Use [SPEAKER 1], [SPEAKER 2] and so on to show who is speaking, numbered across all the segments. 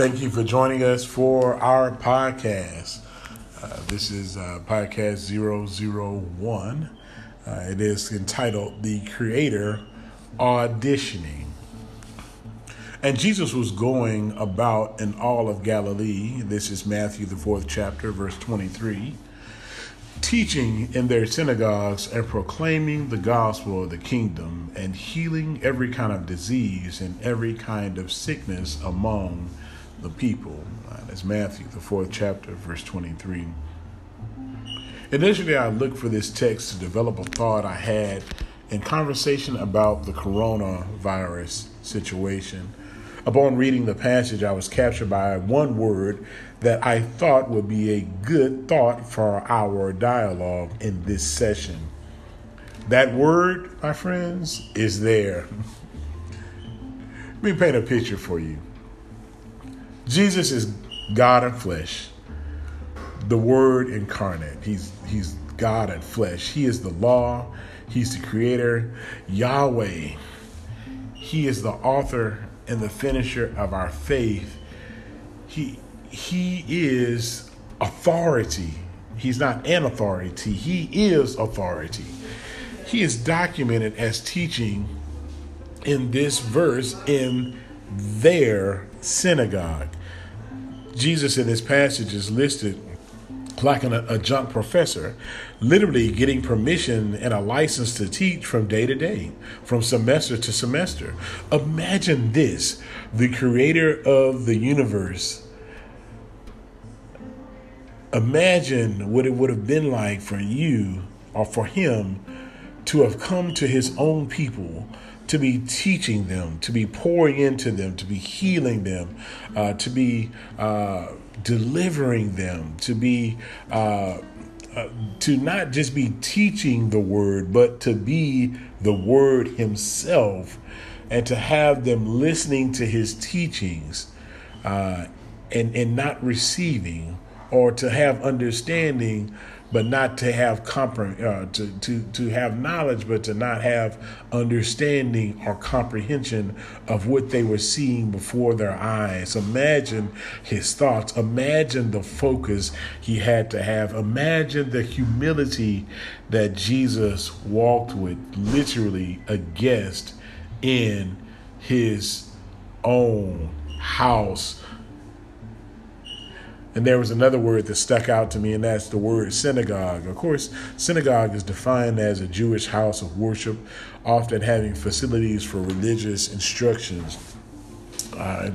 [SPEAKER 1] Thank you for joining us for our podcast. Uh, this is uh, podcast 001. Uh, it is entitled The Creator Auditioning. And Jesus was going about in all of Galilee. This is Matthew, the fourth chapter, verse 23 teaching in their synagogues and proclaiming the gospel of the kingdom and healing every kind of disease and every kind of sickness among the people. That's Matthew, the fourth chapter, verse 23. Initially, I looked for this text to develop a thought I had in conversation about the coronavirus situation. Upon reading the passage, I was captured by one word that I thought would be a good thought for our dialogue in this session. That word, my friends, is there. Let me paint a picture for you. Jesus is God in flesh, the Word incarnate. He's He's God in flesh. He is the law. He's the creator. Yahweh. He is the author and the finisher of our faith. He he is authority. He's not an authority, he is authority. He is documented as teaching in this verse in their synagogue. Jesus in this passage is listed like an adjunct professor, literally getting permission and a license to teach from day to day, from semester to semester. Imagine this the creator of the universe imagine what it would have been like for you or for him to have come to his own people to be teaching them, to be pouring into them, to be healing them, uh, to be uh, delivering them, to be uh, uh to not just be teaching the word, but to be the word himself, and to have them listening to his teachings uh, and and not receiving or to have understanding but not to have compre- uh, to, to, to have knowledge, but to not have understanding or comprehension of what they were seeing before their eyes. Imagine his thoughts. Imagine the focus he had to have. Imagine the humility that Jesus walked with, literally a guest in his own house and there was another word that stuck out to me, and that's the word synagogue. Of course, synagogue is defined as a Jewish house of worship, often having facilities for religious instructions. Uh,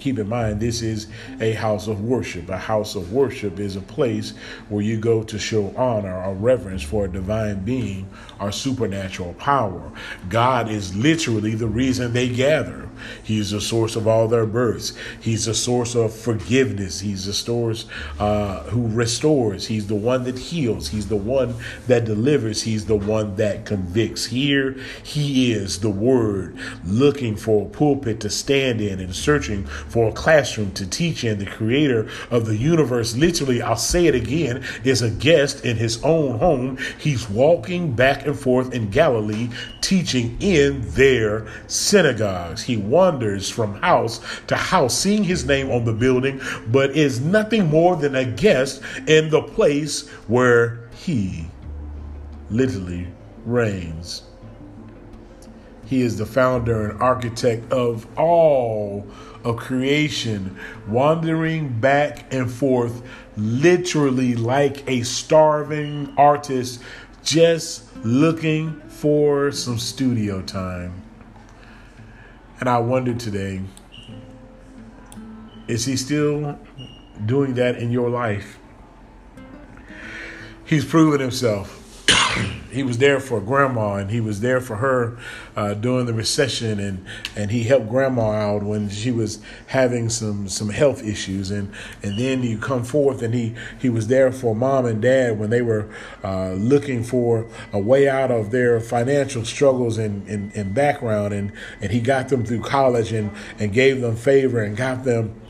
[SPEAKER 1] keep in mind, this is a house of worship. A house of worship is a place where you go to show honor or reverence for a divine being or supernatural power. God is literally the reason they gather. He's the source of all their births. He's the source of forgiveness. He's the source uh, who restores. He's the one that heals. He's the one that delivers. He's the one that convicts. Here, He is the Word, looking for a pulpit to stand in and searching for a classroom to teach in. The Creator of the universe, literally, I'll say it again, is a guest in His own home. He's walking back and forth in Galilee, teaching in their synagogues. He wanders from house to house, seeing his name on the building, but is nothing more than a guest in the place where he literally reigns. He is the founder and architect of all of creation, wandering back and forth, literally like a starving artist, just looking for some studio time. And I wonder today is he still doing that in your life? He's proven himself he was there for grandma and he was there for her uh, during the recession and and he helped grandma out when she was having some some health issues. And and then you come forth and he he was there for mom and dad when they were uh, looking for a way out of their financial struggles and, and, and background. And and he got them through college and and gave them favor and got them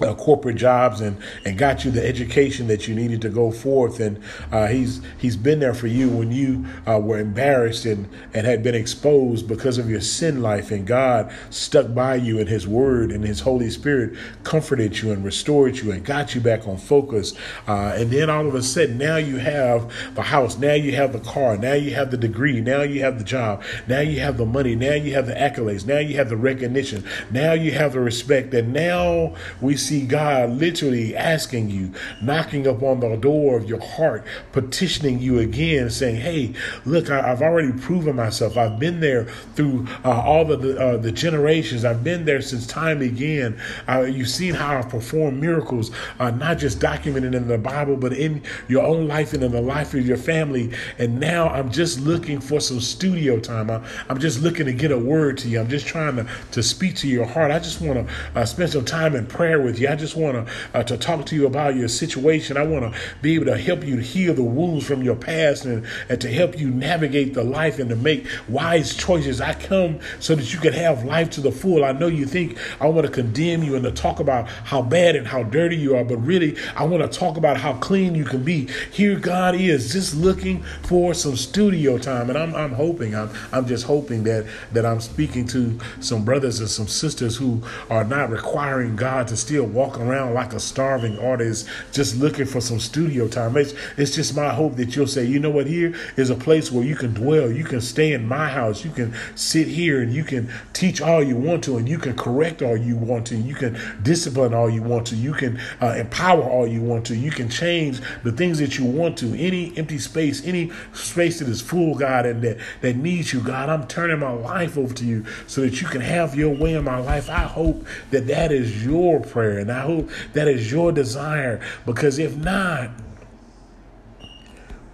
[SPEAKER 1] uh, corporate jobs and and got you the education that you needed to go forth. And uh, he's he's been there for you when you uh, were embarrassed and and had been exposed because of your sin life. And God stuck by you and his word and his Holy Spirit comforted you and restored you and got you back on focus. Uh, and then all of a sudden now you have the house now you have the car now you have the degree now you have the job now you have the money now you have the accolades now you have the recognition now you have the respect. And now we see God literally asking you, knocking up on the door of your heart, petitioning you again, saying, "Hey, look, I, have already proven myself. I've been there through uh, all of the uh, the generations. I've been there since time began. Uh, you've seen how I've performed miracles, uh, not just documented in the Bible, but in your own life and in the life of your family. And now I'm just looking for some studio time. I, am just looking to get a word to you. I'm just trying to to speak to your heart. I just want to uh, spend some time in prayer with you. I just want to uh, to talk to you about your situation. I want to be able to help you to heal the wounds from your past and, and to help you navigate the life and to make wise choices. I come so that you can have life to the full. I know you think I want to condemn you and to talk about how bad and how dirty you are, but really I want to talk about how clean you can be. Here God is just looking for some studio time, and I'm I'm hoping I'm I'm just hoping that that I'm speaking to some brothers and some sisters who are not requiring God to still walking around like a starving artist just looking for some studio time. It's, it's just my hope that you'll say, you know what, here is a place where you can dwell. You can stay in my house. You can sit here and you can teach all you want to, and you can correct all you want to. You can discipline all you want to. You can uh, empower all you want to. You can change the things that you want to. Any empty space, any space that is full, God, and that, that needs you, God, I'm turning my life over to you so that you can have your way in my life. I hope that that is your prayer. And I hope that is your desire because if not,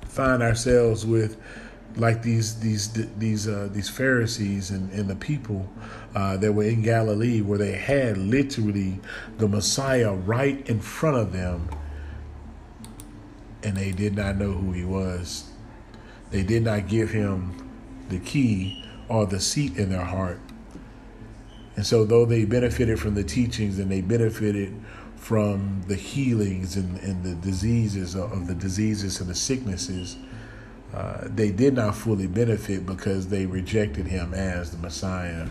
[SPEAKER 1] find ourselves with like these these these uh, these Pharisees and, and the people uh, that were in Galilee, where they had literally the Messiah right in front of them, and they did not know who he was. They did not give him the key or the seat in their heart. And so, though they benefited from the teachings and they benefited from the healings and, and the diseases of the diseases and the sicknesses, uh, they did not fully benefit because they rejected him as the Messiah.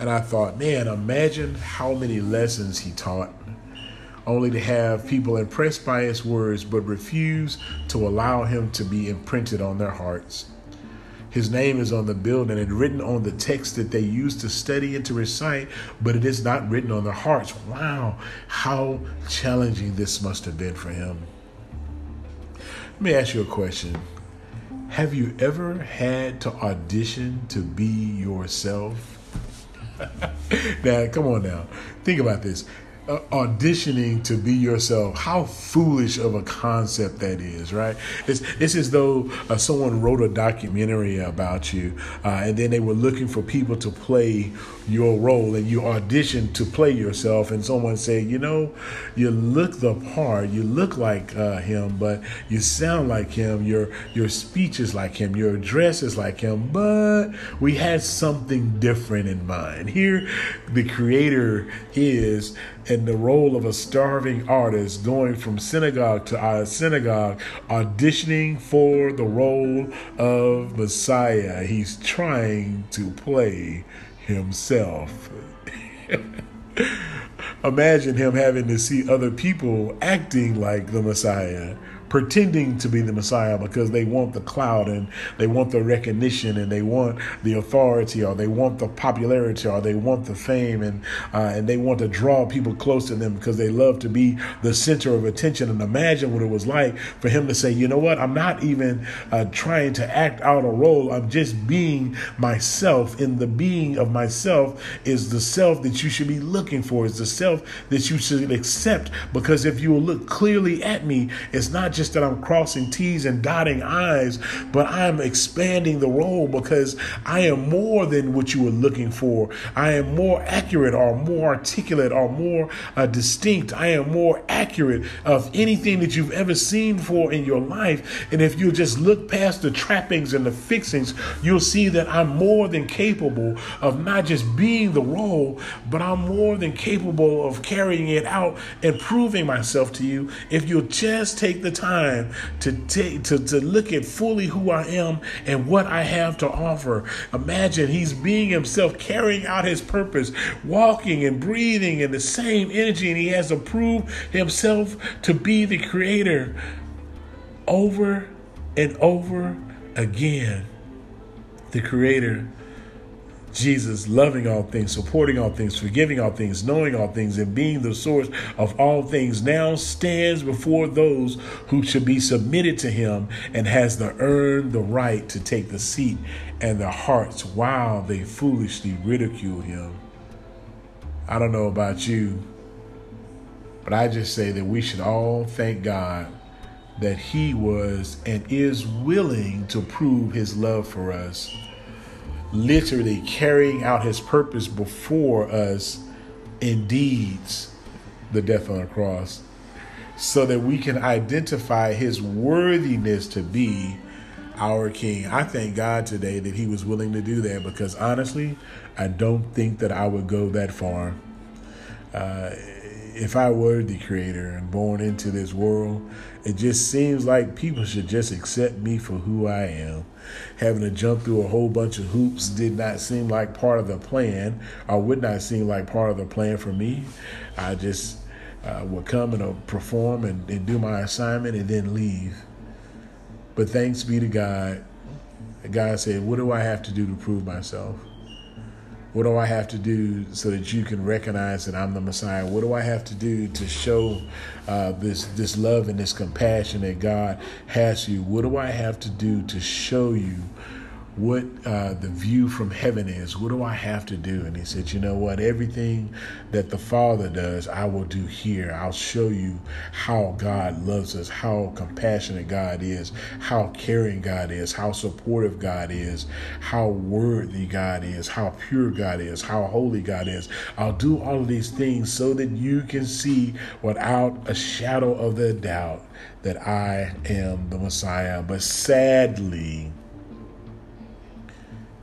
[SPEAKER 1] And I thought, man, imagine how many lessons he taught, only to have people impressed by his words but refuse to allow him to be imprinted on their hearts. His name is on the building and written on the text that they use to study and to recite, but it is not written on their hearts. Wow, how challenging this must have been for him. Let me ask you a question. Have you ever had to audition to be yourself? now, come on now. Think about this auditioning to be yourself. How foolish of a concept that is right? It's, it's as though uh, someone wrote a documentary about you uh, and then they were looking for people to play your role and you audition to play yourself. And someone say you know you look the part. You look like uh, him but you sound like him. Your your speech is like him. Your dress is like him. But we had something different in mind. Here the creator is in the role of a starving artist going from synagogue to uh, synagogue auditioning for the role of messiah. He's trying to play himself. Imagine him having to see other people acting like the Messiah pretending to be the Messiah because they want the clout and they want the recognition and they want the authority or they want the popularity or they want the fame and uh, and they want to draw people close to them because they love to be the center of attention. And imagine what it was like for him to say, you know what, I'm not even uh, trying to act out a role. I'm just being myself. In the being of myself is the self that you should be looking for. Is the self that you should accept because if you will look clearly at me, it's not just just that I'm crossing T's and dotting I's, but I'm expanding the role because I am more than what you were looking for. I am more accurate or more articulate or more uh, distinct. I am more accurate of anything that you've ever seen for in your life. And if you just look past the trappings and the fixings, you'll see that I'm more than capable of not just being the role, but I'm more than capable of carrying it out and proving myself to you if you'll just take the time to take to, to look at fully who I am and what I have to offer. Imagine he's being himself, carrying out his purpose, walking and breathing in the same energy, and he has to prove himself to be the creator over and over again. The creator Jesus loving all things, supporting all things, forgiving all things, knowing all things, and being the source of all things, now stands before those who should be submitted to him and has the earned the right to take the seat and the hearts while they foolishly ridicule him. I don't know about you, but I just say that we should all thank God that he was and is willing to prove his love for us literally carrying out his purpose before us in deeds, the death on the cross, so that we can identify his worthiness to be our king. I thank God today that he was willing to do that because honestly, I don't think that I would go that far. Uh, if I were the creator and born into this world, it just seems like people should just accept me for who I am. Having to jump through a whole bunch of hoops did not seem like part of the plan, or would not seem like part of the plan for me. I just uh, would come and uh, perform and, and do my assignment and then leave. But thanks be to God. God said, What do I have to do to prove myself? What do I have to do so that you can recognize that I'm the Messiah? What do I have to do to show uh, this this love and this compassion that God has you? What do I have to do to show you what uh, the view from heaven is. What do I have to do? And he said, You know what? Everything that the Father does, I will do here. I'll show you how God loves us, how compassionate God is, how caring God is, how supportive God is, how worthy God is, how pure God is, how holy God is. I'll do all of these things so that you can see without a shadow of a doubt that I am the Messiah. But sadly,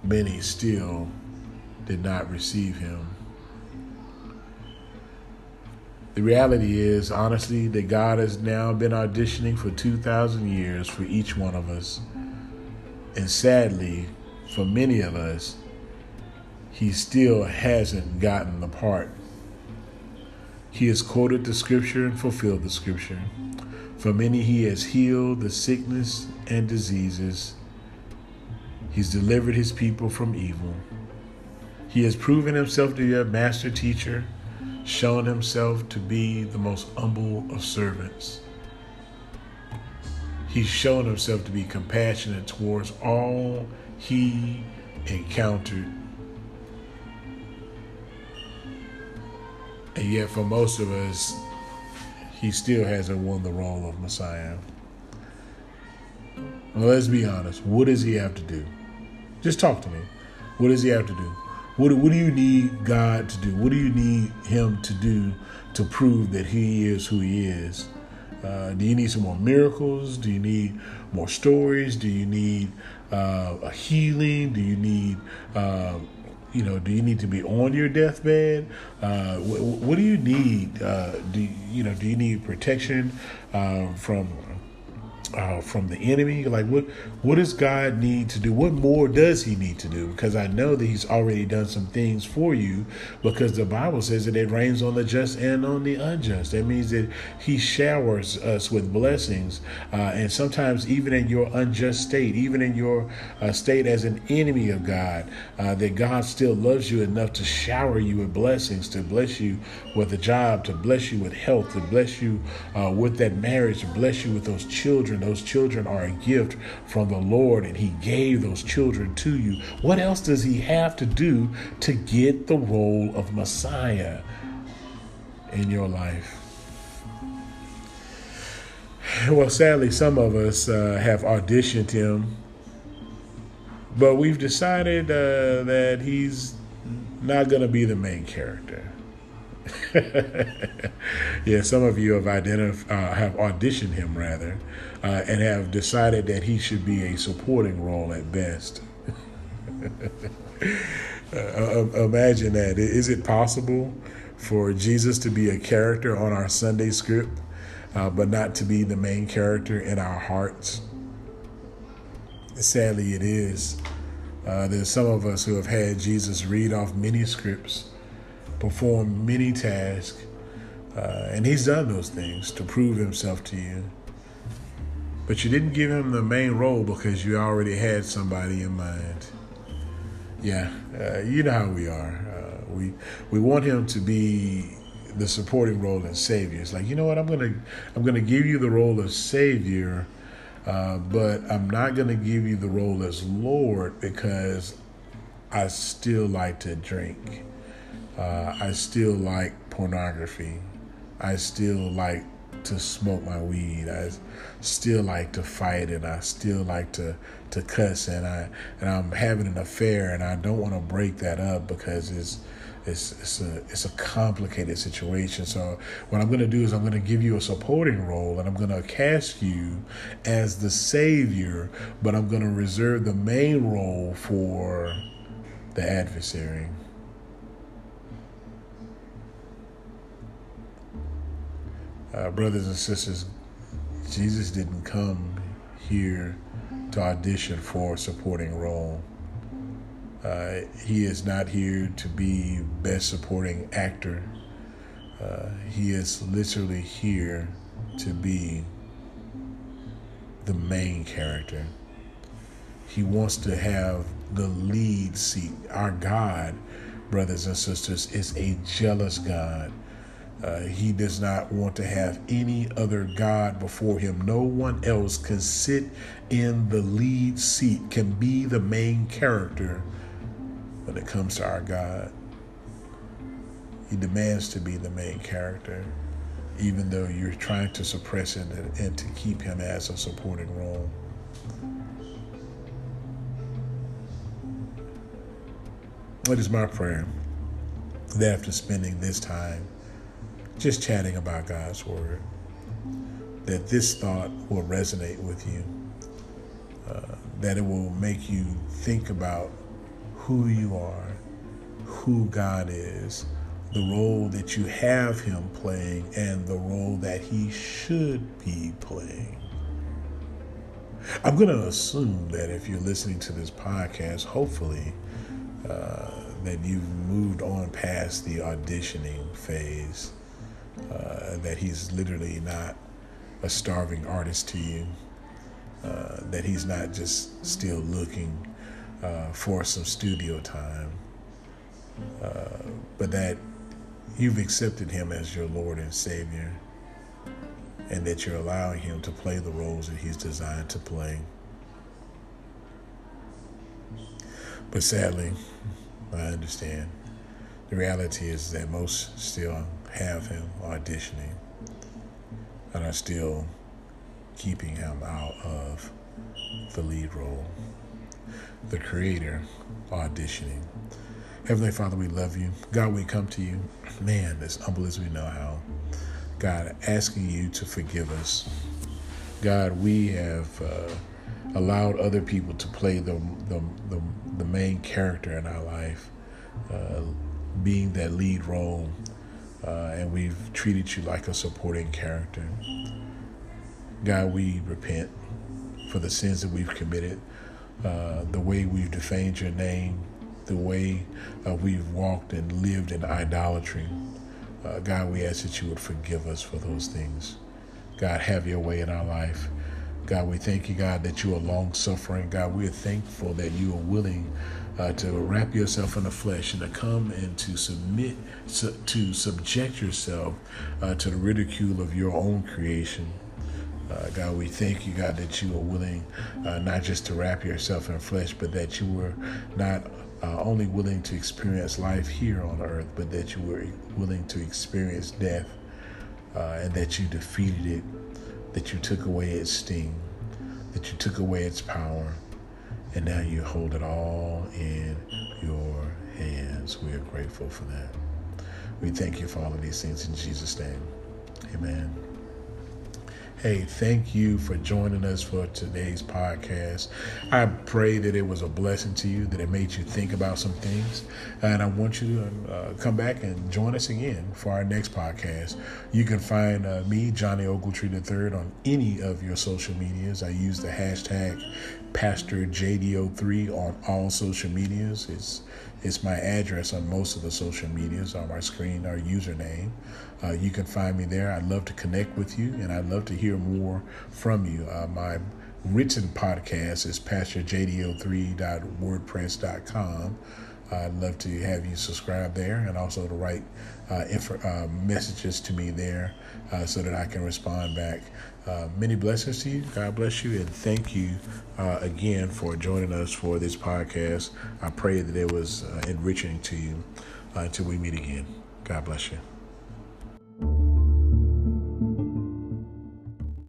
[SPEAKER 1] many still did not receive him. The reality is, honestly, that God has now been auditioning for 2,000 years for each one of us. And sadly, for many of us, he still hasn't gotten the part. He has quoted the scripture and fulfilled the scripture. For many, he has healed the sickness and diseases He's delivered his people from evil. He has proven himself to be a master teacher, shown himself to be the most humble of servants. He's shown himself to be compassionate towards all he encountered. And yet, for most of us, he still hasn't won the role of Messiah. Well, let's be honest. What does he have to do? Just talk to me. What does he have to do? What, what do you need God to do? What do you need him to do to prove that he is who he is? Uh, do you need some more miracles? Do you need more stories? Do you need uh, a healing? Do you need, uh, you know, do you need to be on your deathbed? Uh, what, what, do you need? Uh, do you, you know? Do you need protection uh, from uh, from the enemy? Like, what what does God need to do? What more does He need to do? Because I know that He's already done some things for you. Because the Bible says that it rains on the just and on the unjust. That means that He showers us with blessings, uh, and sometimes even in your unjust state, even in your uh, state as an enemy of God, uh, that God still loves you enough to shower you with blessings, to bless you with a job, to bless you with health, to bless you uh, with that marriage, to bless you with those children those children are a gift from the Lord, and He gave those children to you. What else does He have to do to get the role of Messiah in your life? well, sadly, some of us uh, have auditioned him, but we've decided uh, that he's not going to be the main character. yeah, some of you have identif- uh, have auditioned him rather, uh, and have decided that he should be a supporting role at best. Uh, uh, imagine that. Is it possible for Jesus to be a character on our Sunday script, uh, but not to be the main character in our hearts? Sadly, it is. Uh, there's some of us who have had Jesus read off many scripts, perform many tasks, uh, and he's done those things to prove himself to you. But you didn't give him the main role because you already had somebody in mind. Yeah, uh, you know how we are. Uh, we we want him to be the supporting role in Savior. It's like you know what I'm gonna I'm gonna give you the role of Savior, uh, but I'm not gonna give you the role as Lord because I still like to drink. Uh, I still like pornography. I still like to smoke my weed. I still like to fight and I still like to, to cuss and I and I'm having an affair and I don't want to break that up because it's it's it's a it's a complicated situation. So what I'm going to do is I'm going to give you a supporting role and I'm going to cast you as the savior, but I'm going to reserve the main role for the adversary. Uh, brothers and sisters, Jesus didn't come here to audition for a supporting role. Uh, he is not here to be best supporting actor. Uh, he is literally here to be the main character. He wants to have the lead seat. Our God, brothers and sisters, is a jealous God. Uh, he does not want to have any other God before him. No one else can sit in the lead seat, can be the main character when it comes to our God. He demands to be the main character, even though you're trying to suppress him and, and to keep him as a supporting role. It is my prayer that after spending this time just chatting about God's Word, that this thought will resonate with you, uh, that it will make you think about who you are, who God is, the role that you have Him playing, and the role that He should be playing. I'm going to assume that if you're listening to this podcast, hopefully, uh, that you've moved on past the auditioning phase uh, that he's literally not a starving artist to you, uh, that he's not just still looking uh, for some studio time, uh, but that you've accepted him as your Lord and Savior, and that you're allowing him to play the roles that he's designed to play. But sadly, I understand. The reality is that most still have him auditioning and are still keeping him out of the lead role. The creator auditioning. Heavenly Father, we love you. God, we come to you, man, as humble as we know how. God, asking you to forgive us. God, we have uh, allowed other people to play the, the, the, the, main character in our life, uh, being that lead role uh, and we've treated you like a supporting character. God, we repent for the sins that we've committed, uh, the way we've defamed your name, the way uh, we've walked and lived in idolatry. Uh, God, we ask that you would forgive us for those things. God, have your way in our life. God, we thank you, God, that you are long suffering. God, we are thankful that you are willing uh, to wrap yourself in the flesh and to come and to submit, su- to subject yourself uh, to the ridicule of your own creation. Uh, God, we thank you, God, that you are willing uh, not just to wrap yourself in flesh, but that you were not uh, only willing to experience life here on earth, but that you were willing to experience death uh, and that you defeated it that you took away its sting, that you took away its power, and now you hold it all in your hands. We are grateful for that. We thank you for all of these things in Jesus' name. Amen. Hey, thank you for joining us for today's podcast. I pray that it was a blessing to you, that it made you think about some things. And I want you to uh, come back and join us again for our next podcast. You can find uh, me, Johnny Ogletree III, on any of your social medias. I use the hashtag Pastor JDO3 on all social medias. It's it's my address on most of the social medias on my screen, our username. Uh, you can find me there. I'd love to connect with you and I'd love to hear more from you. Uh, my written podcast is pastorjdo3.wordpress.com. I'd love to have you subscribe there and also to write uh, uh, messages to me there uh, so that I can respond back. Uh, many blessings to you. God bless you and thank you uh, again for joining us for this podcast. I pray that it was uh, enriching to you until we meet again. God bless you.